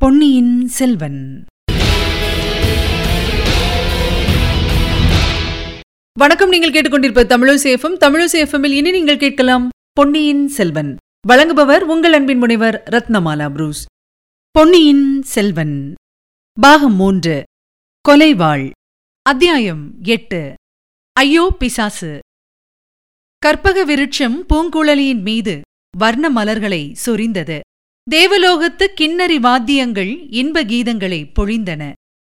பொன்னியின் செல்வன். வணக்கம் நீங்கள் கேட்டுக்கொண்டிருப்ப தமிழசேஃபம் தமிழசேஃபமில் இனி நீங்கள் கேட்கலாம் பொன்னியின் செல்வன். வழங்குபவர் உங்கள் அன்பின் முனைவர் ரத்னமாலா புரூஸ். பொன்னியின் செல்வன். பாகம் மூன்று. கொலைவாள். அத்தியாயம் எட்டு. ஐயோ பிசாசு. கற்பக விருட்சம் பூங்குழலியின் மீது வர்ண மலர்களை சொரிந்தது. தேவலோகத்து கிண்ணறி வாத்தியங்கள் இன்ப கீதங்களை பொழிந்தன.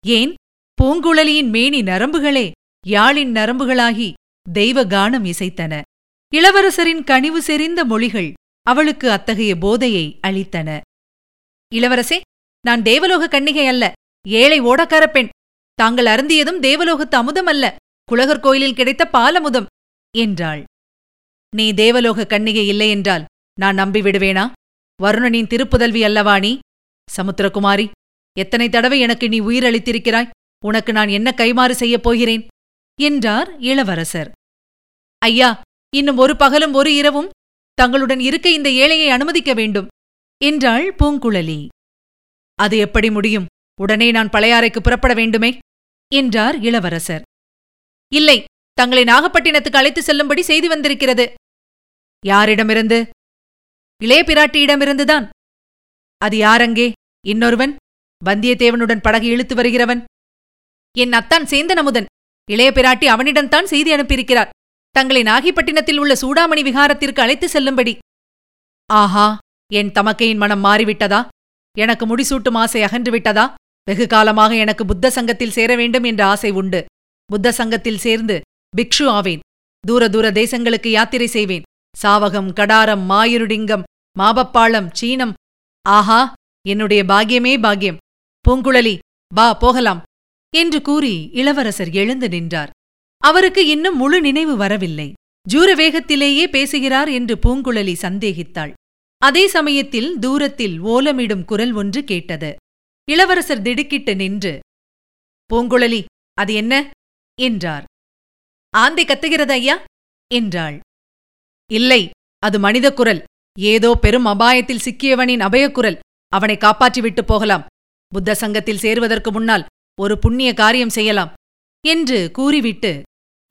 ஏன்? பூங்குழலியின் மேனி நரம்புகளே யாழின் நரம்புகளாகி தெய்வ கானம் இசைத்தன. இளவரசரின் கனிவு செறிந்த மொழிகள் அவளுக்கு அத்தகைய போதையை அளித்தன. இளவரசே நான் தேவலோக கன்னிகை அல்ல ஏழை ஓடக்கார பெண். தாங்கள் அருந்தியதும் தேவலோகத்து அமுதம் அல்ல குலகர் கோயிலில் கிடைத்த பாலமுதம் என்றாள். நீ தேவலோக கன்னிகை இல்லையென்றால் நான் நம்பிவிடுவேனா? வருணனின் திருப்புதல்வி அல்லவா நீ? சமுத்திரகுமாரி எத்தனை தடவை எனக்கு நீ உயிரளித்திருக்கிறாய்? உனக்கு நான் என்ன கைமாறு செய்யப் போகிறேன்? என்றார் இளவரசர். ஐயா இன்னும் ஒரு பகலும் ஒரு இரவும் தங்களுடன் இருக்க இந்த ஏழையை அனுமதிக்க வேண்டும் என்றாள் பூங்குழலி. அது எப்படி முடியும்? உடனே நான் பழையாறைக்கு புறப்பட வேண்டுமே? என்றார் இளவரசர். இல்லை தங்களை நாகப்பட்டினத்துக்கு அழைத்து செல்லும்படி செய்தி வந்திருக்கிறது. யாரிடமிருந்து? இளைய பிராட்டியிடமிருந்துதான். அது யாரங்கே? இன்னொருவன்? வந்தியத்தேவனுடன் படகு இழுத்து வருகிறவன்? என் அத்தான் சேந்தனமுதன். இளைய பிராட்டி அவனிடம்தான் செய்தி அனுப்பியிருக்கிறார். தங்களை நாகிப்பட்டினத்தில் உள்ள சூடாமணி விகாரத்திற்கு அழைத்து செல்லும்படி. ஆஹா என் தமக்கையின் மனம் மாறிவிட்டதா? எனக்கு முடிசூட்டும் ஆசை அகன்றுவிட்டதா? வெகு காலமாக எனக்கு புத்த சங்கத்தில் சேர வேண்டும் என்ற ஆசை உண்டு. புத்த சங்கத்தில் சேர்ந்து பிக்ஷு ஆவேன். தூர தூர தேசங்களுக்கு யாத்திரை செய்வேன். சாவகம் கடாரம் மாயுருடிங்கம் மாபப்பாளம் சீனம். ஆஹா என்னுடைய பாக்கியமே பாக்கியம். பூங்குழலி வா போகலாம் என்று கூறி இளவரசர் எழுந்து நின்றார். அவருக்கு இன்னும் முழு நினைவு வரவில்லை. ஜூர வேகத்திலேயே பேசுகிறார் என்று பூங்குழலி சந்தேகித்தாள். அதே சமயத்தில் தூரத்தில் ஓலமிடும் குரல் ஒன்று கேட்டது. இளவரசர் திடுக்கிட்டு நின்று பூங்குழலி அது என்ன? என்றார். ஆந்தை கத்துகிறது ஐயா என்றாள். இல்லை அது மனித குரல் ஏதோ பெரும் அபாயத்தில் சிக்கியவனின் அபயக்குரல் அவனை காப்பாற்றிவிட்டு போகலாம். புத்த சங்கத்தில் சேருவதற்கு முன்னால் ஒரு புண்ணிய காரியம் செய்யலாம் என்று கூறிவிட்டு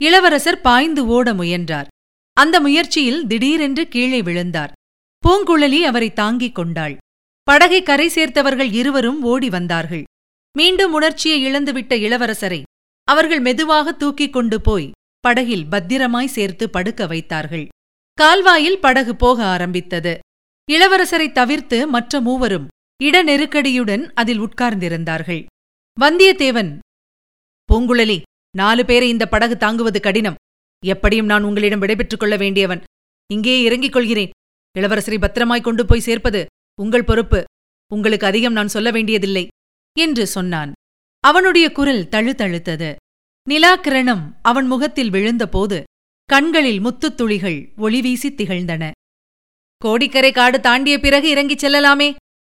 இளவரசர் பாய்ந்து ஓட முயன்றார். அந்த முயற்சியில் திடீரென்று கீழே விழுந்தார். பூங்குழலி அவரை தாங்கிக் கொண்டாள். படகை கரை சேர்த்தவர்கள் இருவரும் ஓடி வந்தார்கள். மீண்டும் உணர்ச்சியை இழந்துவிட்ட இளவரசரை அவர்கள் மெதுவாக தூக்கிக் கொண்டு போய் படகில் பத்திரமாய் சேர்த்து படுக்க வைத்தார்கள். கால்வாயில் படகு போக ஆரம்பித்தது. இளவரசரை தவிர்த்து மற்ற மூவரும் இட நெருக்கடியுடன் அதில் உட்கார்ந்திருந்தார்கள். வந்தியத்தேவன் பூங்குழலி நாலு பேரை இந்த படகு தாங்குவது கடினம். எப்படியும் நான் உங்களிடம் விடைபெற்றுக் கொள்ள வேண்டியவன். இங்கே இறங்கிக் கொள்கிறேன். இளவரசரை பத்திரமாய் கொண்டு போய் சேர்ப்பது உங்கள் பொறுப்பு. உங்களுக்கு அதிகம் நான் சொல்ல வேண்டியதில்லை என்று சொன்னான். அவனுடைய குரல் தழுதழுத்தது. நிலாக்கிரணம் அவன் முகத்தில் விழுந்தபோது கண்களில் முத்துத் துளிகள் ஒளிவீசித் திகழ்ந்தன. கோடிக்கரை காடு தாண்டிய பிறகு இறங்கிச் செல்லலாமே.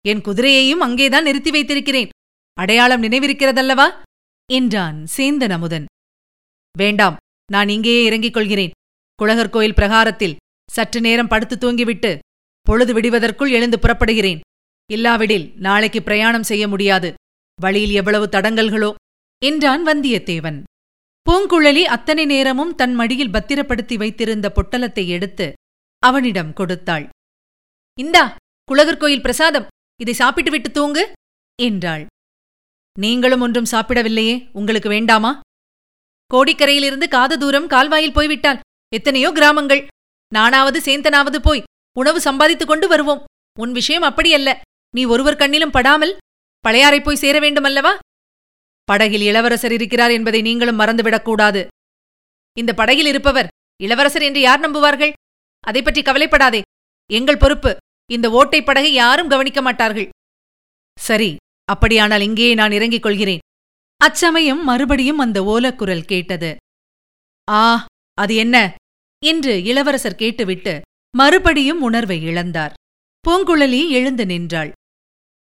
என் குதிரையையும் அங்கேதான் நிறுத்தி வைத்திருக்கிறேன். அடையாளம் நினைவிருக்கிறதல்லவா? என்றான் சேந்தன் அமுதன் வேண்டாம் நான் இங்கேயே இறங்கிக் கொள்கிறேன். குழகர் கோயில் பிரகாரத்தில் சற்று நேரம் படுத்து தூங்கிவிட்டு பொழுது விடுவதற்குள் எழுந்து புறப்படுகிறேன். இல்லாவிடில் நாளைக்கு பிரயாணம் செய்ய முடியாது. வழியில் எவ்வளவு தடங்கல்களோ? என்றான் வந்தியத்தேவன். பூங்குழலி அத்தனை நேரமும் தன் மடியில் பத்திரப்படுத்தி வைத்திருந்த பொட்டலத்தை எடுத்து அவனிடம் கொடுத்தாள். இந்தா குலகர் கோயில் பிரசாதம். இதை சாப்பிட்டுவிட்டு தூங்கு என்றாள். நீங்களும் ஒன்றும் சாப்பிடவில்லையே. உங்களுக்கு வேண்டாமா? கோடிக்கரையிலிருந்து காத தூரம் கால்வாயில் போய்விட்டால் எத்தனையோ கிராமங்கள். நானாவது சேந்தனாவது போய் உணவு சம்பாதித்துக் கொண்டு வருவோம். உன் விஷயம் அப்படியல்ல. நீ ஒருவர் கண்ணிலும் படாமல் பழையாறை போய் சேர வேண்டுமல்லவா? படகில் இளவரசர் இருக்கிறார் என்பதை நீங்களும் மறந்துவிடக்கூடாது. இந்த படகில் இருப்பவர் இளவரசர் என்று யார் நம்புவார்கள்? அதை பற்றி கவலைப்படாதே. எங்கள் பொறுப்பு இந்த ஓட்டை படகை யாரும் கவனிக்க மாட்டார்கள். சரி அப்படியானால் இங்கேயே நான் இறங்கிக் கொள்கிறேன். அச்சமயம் மறுபடியும் அந்த ஓலக்குரல் கேட்டது. ஆ அது என்ன? என்று இளவரசர் கேட்டுவிட்டு மறுபடியும் உணர்வை இழந்தார். பூங்குழலி எழுந்து நின்றாள்.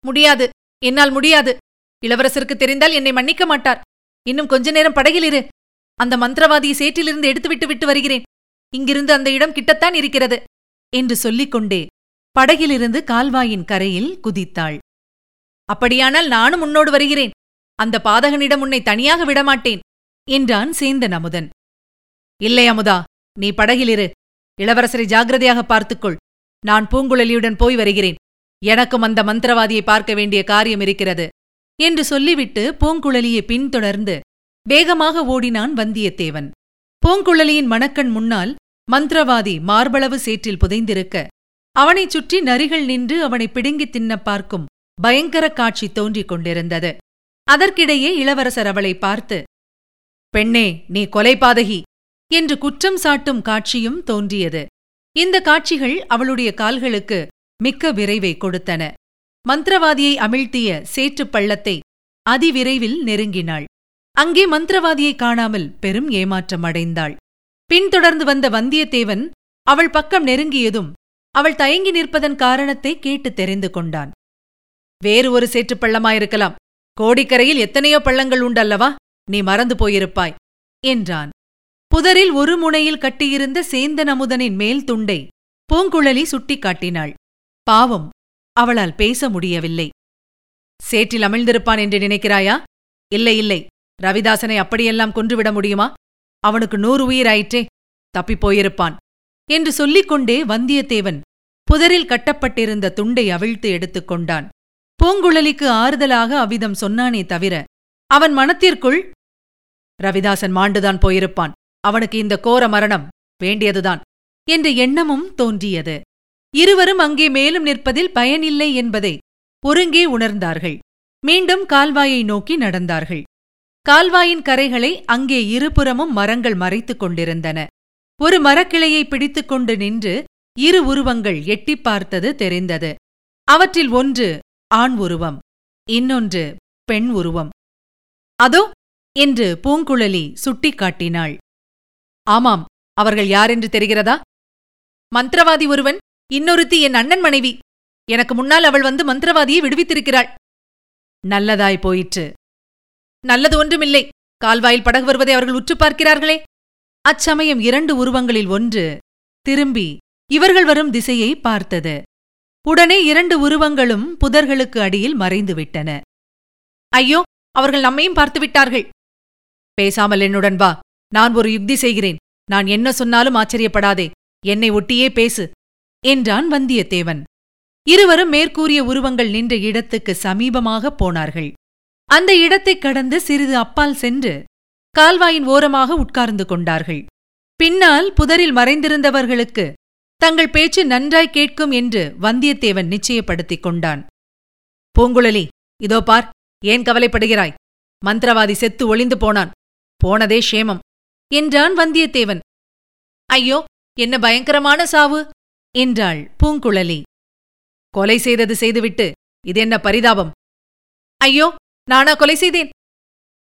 முடியாது என்னால் முடியாது. இளவரசருக்கு தெரிந்தால் என்னை மன்னிக்க மாட்டார். இன்னும் கொஞ்ச நேரம் படகில் இரு. அந்த மந்திரவாதியை சேற்றிலிருந்து எடுத்துவிட்டு விட்டு வருகிறேன். இங்கிருந்து அந்த இடம் கிட்டத்தான் இருக்கிறது. என்று சொல்லிக் கொண்டே படகிலிருந்து கால்வாயின் கரையில் குதித்தாள். அப்படியானால் நானும் உன்னோடு வருகிறேன். அந்த பாதகனிடம் உன்னை தனியாக விடமாட்டேன் என்றான் சேந்தன் அமுதன். இல்லை அமுதா நீ படகிலிரு இளவரசரை ஜாகிரதையாக பார்த்துக்கொள். நான் பூங்குழலியுடன் போய் வருகிறேன். எனக்கும் அந்த மந்திரவாதியை பார்க்க வேண்டிய காரியம் இருக்கிறது. என்று சொல்லிவிட்டு பூங்குழலியை பின்தொடர்ந்து வேகமாக ஓடினான் வந்தியத்தேவன். பூங்குழலியின் மணக்கண் முன்னால் மந்திரவாதி மார்பளவு சேற்றில் புதைந்திருக்க அவனைச் சுற்றி நரிகள் நின்று அவனை பிடுங்கித் தின்னப் பார்க்கும் பயங்கர காட்சி தோன்றிக் கொண்டிருந்தது. அதற்கிடையே இளவரசர் அவளை பார்த்து பெண்ணே நீ கொலைபாதகி என்று குற்றம் சாட்டும் காட்சியும் தோன்றியது. இந்த காட்சிகள் அவளுடைய கால்களுக்கு மிக்க விரைவை கொடுத்தன. மந்திரவாதியை அமிழ்த்திய சேற்றுப் பள்ளத்தை அதிவிரைவில் நெருங்கினாள். அங்கே மந்திரவாதியை காணாமல் பெரும் ஏமாற்றம் அடைந்தாள். பின்தொடர்ந்து வந்த வந்தியத்தேவன் அவள் பக்கம் நெருங்கியதும் அவள் தயங்கி நிற்பதன் காரணத்தை கேட்டு தெரிந்து கொண்டான். வேறு ஒரு சேற்றுப் பள்ளமாயிருக்கலாம். கோடிக்கரையில் எத்தனையோ பள்ளங்கள் உண்டல்லவா? நீ மறந்து போயிருப்பாய் என்றான். புதரில் ஒரு முனையில் கட்டியிருந்த சேந்தன் அமுதனின் மேல் துண்டை பூங்குழலி சுட்டிக்காட்டினாள். பாவம் அவளால் பேச முடியவில்லை. சேற்றில் அமிழ்ந்திருப்பான் என்று நினைக்கிறாயா? இல்லை இல்லை. ரவிதாசனை அப்படியெல்லாம் கொன்றுவிட முடியுமா? அவனுக்கு நூறு உயிராயிற்றே தப்பிப் போயிருப்பான். என்று சொல்லிக் கொண்டே வந்தியத்தேவன் புதரில் கட்டப்பட்டிருந்த துண்டை அவிழ்த்து எடுத்துக் கொண்டான். பூங்குழலிக்கு ஆறுதலாக அவ்விதம் சொன்னானே தவிர அவன் மனத்திற்குள் ரவிதாசன் மாண்டுதான் போயிருப்பான். அவனுக்கு இந்த கோர மரணம் வேண்டியதுதான். என்ற எண்ணமும் தோன்றியது. இருவரும் அங்கே மேலும் நிற்பதில் பயனில்லை என்பதை ஒருங்கே உணர்ந்தார்கள். மீண்டும் கால்வாயை நோக்கி நடந்தார்கள். கால்வாயின் கரைகளை அங்கே இருபுறமும் மரங்கள் மறைத்துக் கொண்டிருந்தன. ஒரு மரக்கிளையை பிடித்துக் கொண்டு நின்று இரு உருவங்கள் எட்டிப் பார்த்தது தெரிந்தது. அவற்றில் ஒன்று ஆண் உருவம் இன்னொன்று பெண் உருவம். அதோ என்று பூங்குழலி சுட்டிக்காட்டினாள் ஆமாம் அவர்கள் யாரென்று தெரிகிறதா? மந்திரவாதி ஒருவன் இன்னொருத்தி என் அண்ணன் மனைவி. எனக்கு முன்னால் அவள் வந்து மந்திரவாதியை விடுவித்திருக்கிறாள். நல்லதாய் போயிற்று. நல்லது ஒன்றுமில்லை. கால்வாயில் படகு வருவதை அவர்கள் உற்று பார்க்கிறார்களே. அச்சமயம் இரண்டு உருவங்களில் ஒன்று திரும்பி இவர்கள் வரும் திசையை பார்த்தது. உடனே இரண்டு உருவங்களும் புதர்களுக்கு அடியில் மறைந்துவிட்டன ஐயோ அவர்கள் நம்மையும் பார்த்து விட்டார்கள். பேசாமல் என்னுடன் வா. நான் ஒரு யுக்தி செய்கிறேன். நான் என்ன சொன்னாலும் ஆச்சரியப்படாதே. என்னை ஒட்டியே பேசு. என்றான் வந்தியத்தேவன். இருவரும் மேற்கூறிய உருவங்கள் நின்ற இடத்துக்கு சமீபமாகப் போனார்கள். அந்த இடத்தைக் கடந்து சிறிது அப்பால் சென்று கால்வாயின் ஓரமாக உட்கார்ந்து கொண்டார்கள். பின்னால் புதரில் மறைந்திருந்தவர்களுக்கு தங்கள் பேச்சு நன்றாய் கேட்கும் என்று வந்தியத்தேவன் நிச்சயப்படுத்திக் கொண்டான். பூங்குழலி இதோ பார் ஏன் கவலைப்படுகிறாய்? மந்திரவாதி செத்து ஒளிந்து போனான். போனதே ஷேமம் என்றான் வந்தியத்தேவன். ஐயோ என்ன பயங்கரமான சாவு! என்றாள் பூங்குழலி. கொலை செய்தது செய்துவிட்டு இது என்ன பரிதாபம்? ஐயோ நானா கொலை செய்தேன்.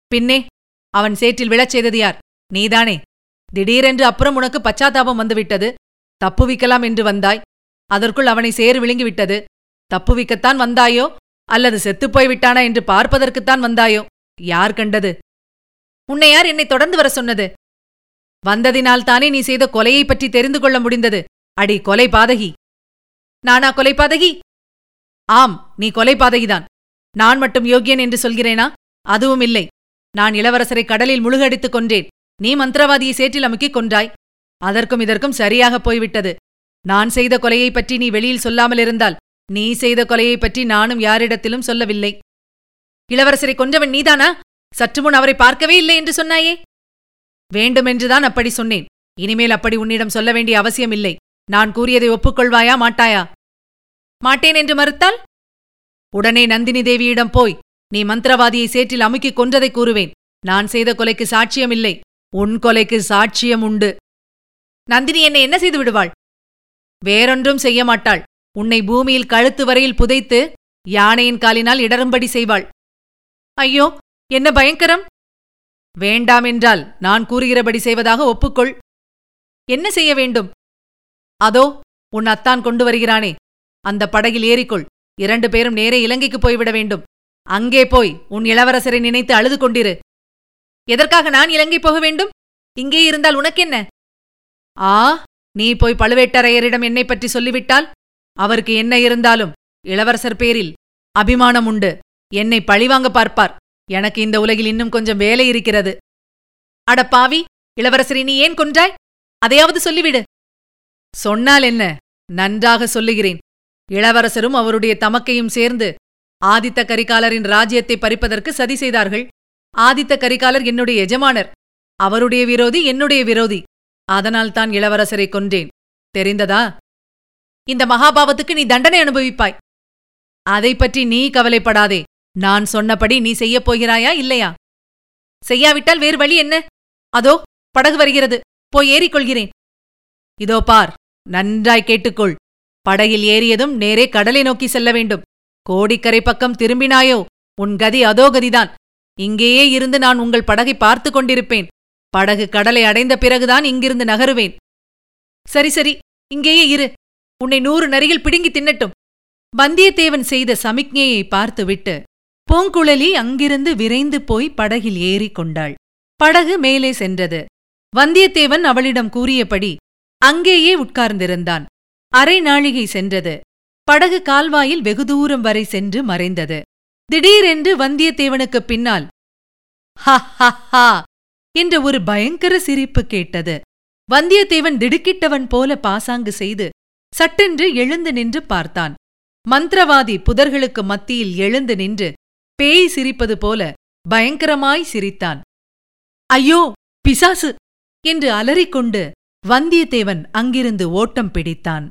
பின்னே அவன் சேற்றில் விழச் செய்தது யார்? நீதானே. திடீரென்று அப்புறம் உனக்கு பச்சாத்தாபம் வந்துவிட்டது. தப்புவிக்கலாம் என்று வந்தாய். அதற்குள் அவனை சேறு விழுங்கிவிட்டது. தப்புவிக்கத்தான் வந்தாயோ? அல்லது செத்துப்போய் விட்டானா என்று பார்ப்பதற்குத்தான் வந்தாயோ? யார் கண்டது? உன்னை யார் என்னை தொடர்ந்து வர சொன்னது? வந்ததினால்தானே நீ செய்த கொலையைப் பற்றி தெரிந்து கொள்ள முடிந்தது. அடி கொலை பாதகி நானா கொலை பாதகி ஆம் நீ கொலை பாதகிதான் நான் மட்டும் யோகியன் என்று சொல்கிறேனா? அதுவும் இல்லை. நான் இளவரசரை கடலில் முழுகடித்துக் கொன்றேன். நீ மந்திரவாதியை சேற்றில் அமுக்கிக் கொன்றாய். அதற்கும் இதற்கும் சரியாகப் போய்விட்டது. நான் செய்த கொலையைப் பற்றி நீ வெளியில் சொல்லாமல் இருந்தால் நீ செய்த கொலையைப் பற்றி நானும் யாரிடத்திலும் சொல்லவில்லை. இளவரசரை கொன்றவன் நீதானா? சற்றுமுன் அவரை பார்க்கவே இல்லை என்று சொன்னாயே? வேண்டுமென்றுதான் அப்படி சொன்னேன். இனிமேல் அப்படி உன்னிடம் சொல்ல வேண்டிய அவசியம் இல்லை நான் கூறியதை ஒப்புக்கொள்வாயா மாட்டாயா? மாட்டேன் என்று மறுத்தால்? உடனே நந்தினி தேவியிடம் போய் நீ மந்திரவாதியை சேற்றில் அமுக்கிக் கொன்றதை கூறுவேன். நான் செய்த கொலைக்கு சாட்சியம் இல்லை உன் கொலைக்கு சாட்சியம் உண்டு. நந்தினி என்னை என்ன செய்து விடுவாள்? வேறொன்றும் செய்ய மாட்டாள். உன்னை பூமியில் கழுத்து வரையில் புதைத்து யானையின் காலினால் இடரும்படி செய்வாள். ஐயோ என்ன பயங்கரம்? வேண்டாம் என்றால் நான் கூறுகிறபடி செய்வதாக ஒப்புக்கொள். என்ன செய்ய வேண்டும்? அதோ உன் அத்தான் கொண்டு வருகிறானே. அந்த படகில் ஏறிக்கொள். இரண்டு பேரும் நேரே இலங்கைக்கு போய்விட வேண்டும். அங்கே போய் உன் இளவரசரை நினைத்து அழுது கொண்டிரு. எதற்காக நான் இலங்கை போக வேண்டும்? இங்கே இருந்தால் உனக்கென்ன? ஆ நீ போய் பழுவேட்டரையரிடம் என்னை பற்றி சொல்லிவிட்டால்? அவருக்கு என்ன இருந்தாலும் இளவரசர் பேரில் அபிமானம் உண்டு. என்னை பழிவாங்க பார்ப்பார். எனக்கு இந்த உலகில் இன்னும் கொஞ்சம் வேலை இருக்கிறது. அட பாவி இளவரசரை நீ ஏன் கொன்றாய்? அதையாவது சொல்லிவிடு. சொன்னால் என்ன? நன்றாக சொல்லுகிறேன். இளவரசரும் அவருடைய தமக்கையும் சேர்ந்து ஆதித்த கரிகாலரின் ராஜ்யத்தை பறிப்பதற்கு சதி செய்தார்கள். ஆதித்த கரிகாலர் என்னுடைய எஜமானர். அவருடைய விரோதி என்னுடைய விரோதி. அதனால்தான் இளவரசரை கொன்றேன். தெரிந்ததா? இந்த மகாபாவத்துக்கு நீ தண்டனை அனுபவிப்பாய். அதை பற்றி நீ கவலைப்படாதே. நான் சொன்னபடி நீ செய்யப் போகிறாயா இல்லையா? செய்யாவிட்டால் வேறு வழி என்ன? அதோ படகு வருகிறது. போய் ஏறிக்கொள்கிறேன். இதோ பார். நன்றாய் கேட்டுக்கொள். படகில் ஏறியதும் நேரே கடலை நோக்கி செல்ல வேண்டும். கோடிக்கரை பக்கம் திரும்பினாயோ? உன் கதி அதோ கதிதான். இங்கேயே இருந்து நான் உங்கள் படகை பார்த்து கொண்டிருப்பேன். படகு கடலை அடைந்த பிறகுதான் இங்கிருந்து நகருவேன். சரி சரி. இங்கேயே இரு. உன்னை நூறு நரிகள் பிடுங்கி தின்னட்டும். வந்தியத்தேவன் செய்த சமிக்ஞையை பார்த்துவிட்டு பூங்குழலி அங்கிருந்து விரைந்து போய் படகில் ஏறிக் கொண்டாள். படகு மேலே சென்றது. வந்தியத்தேவன் அவளிடம் கூறியபடி அங்கேயே உட்கார்ந்திருந்தான். அரை நாழிகை சென்றது. படகு கால்வாயில் வெகு தூரம் வரை சென்று மறைந்தது. திடீரென்று வந்தியத்தேவனுக்குப் பின்னால் ஹ ஹ ஹா என்ற ஒரு பயங்கர சிரிப்பு கேட்டது. வந்தியத்தேவன் திடுக்கிட்டவன் போல பாசாங்கு செய்து சட்டென்று எழுந்து நின்று பார்த்தான். மந்திரவாதி புதர்களுக்கு மத்தியில் எழுந்து நின்று பேய் சிரிப்பது போல பயங்கரமாய் சிரித்தான். ஐயோ பிசாசு! என்று அலறிக்கொண்டு வந்தியத்தேவன் அங்கிருந்து ஓட்டம் பிடித்தான்.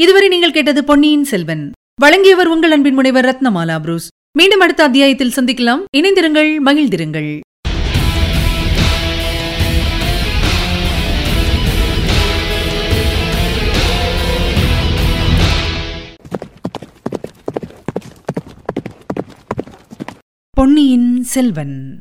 இதுவரை நீங்கள் கேட்டது பொன்னியின் செல்வன். வழங்கியவர் உங்கள் அன்பின் முனைவர் ரத்னமாலா புரூஸ். மீண்டும் அடுத்த அத்தியாயத்தில் சந்திக்கலாம். இணைந்திருங்கள் மகிழ்ந்திருங்கள். பொன்னியின் செல்வன்.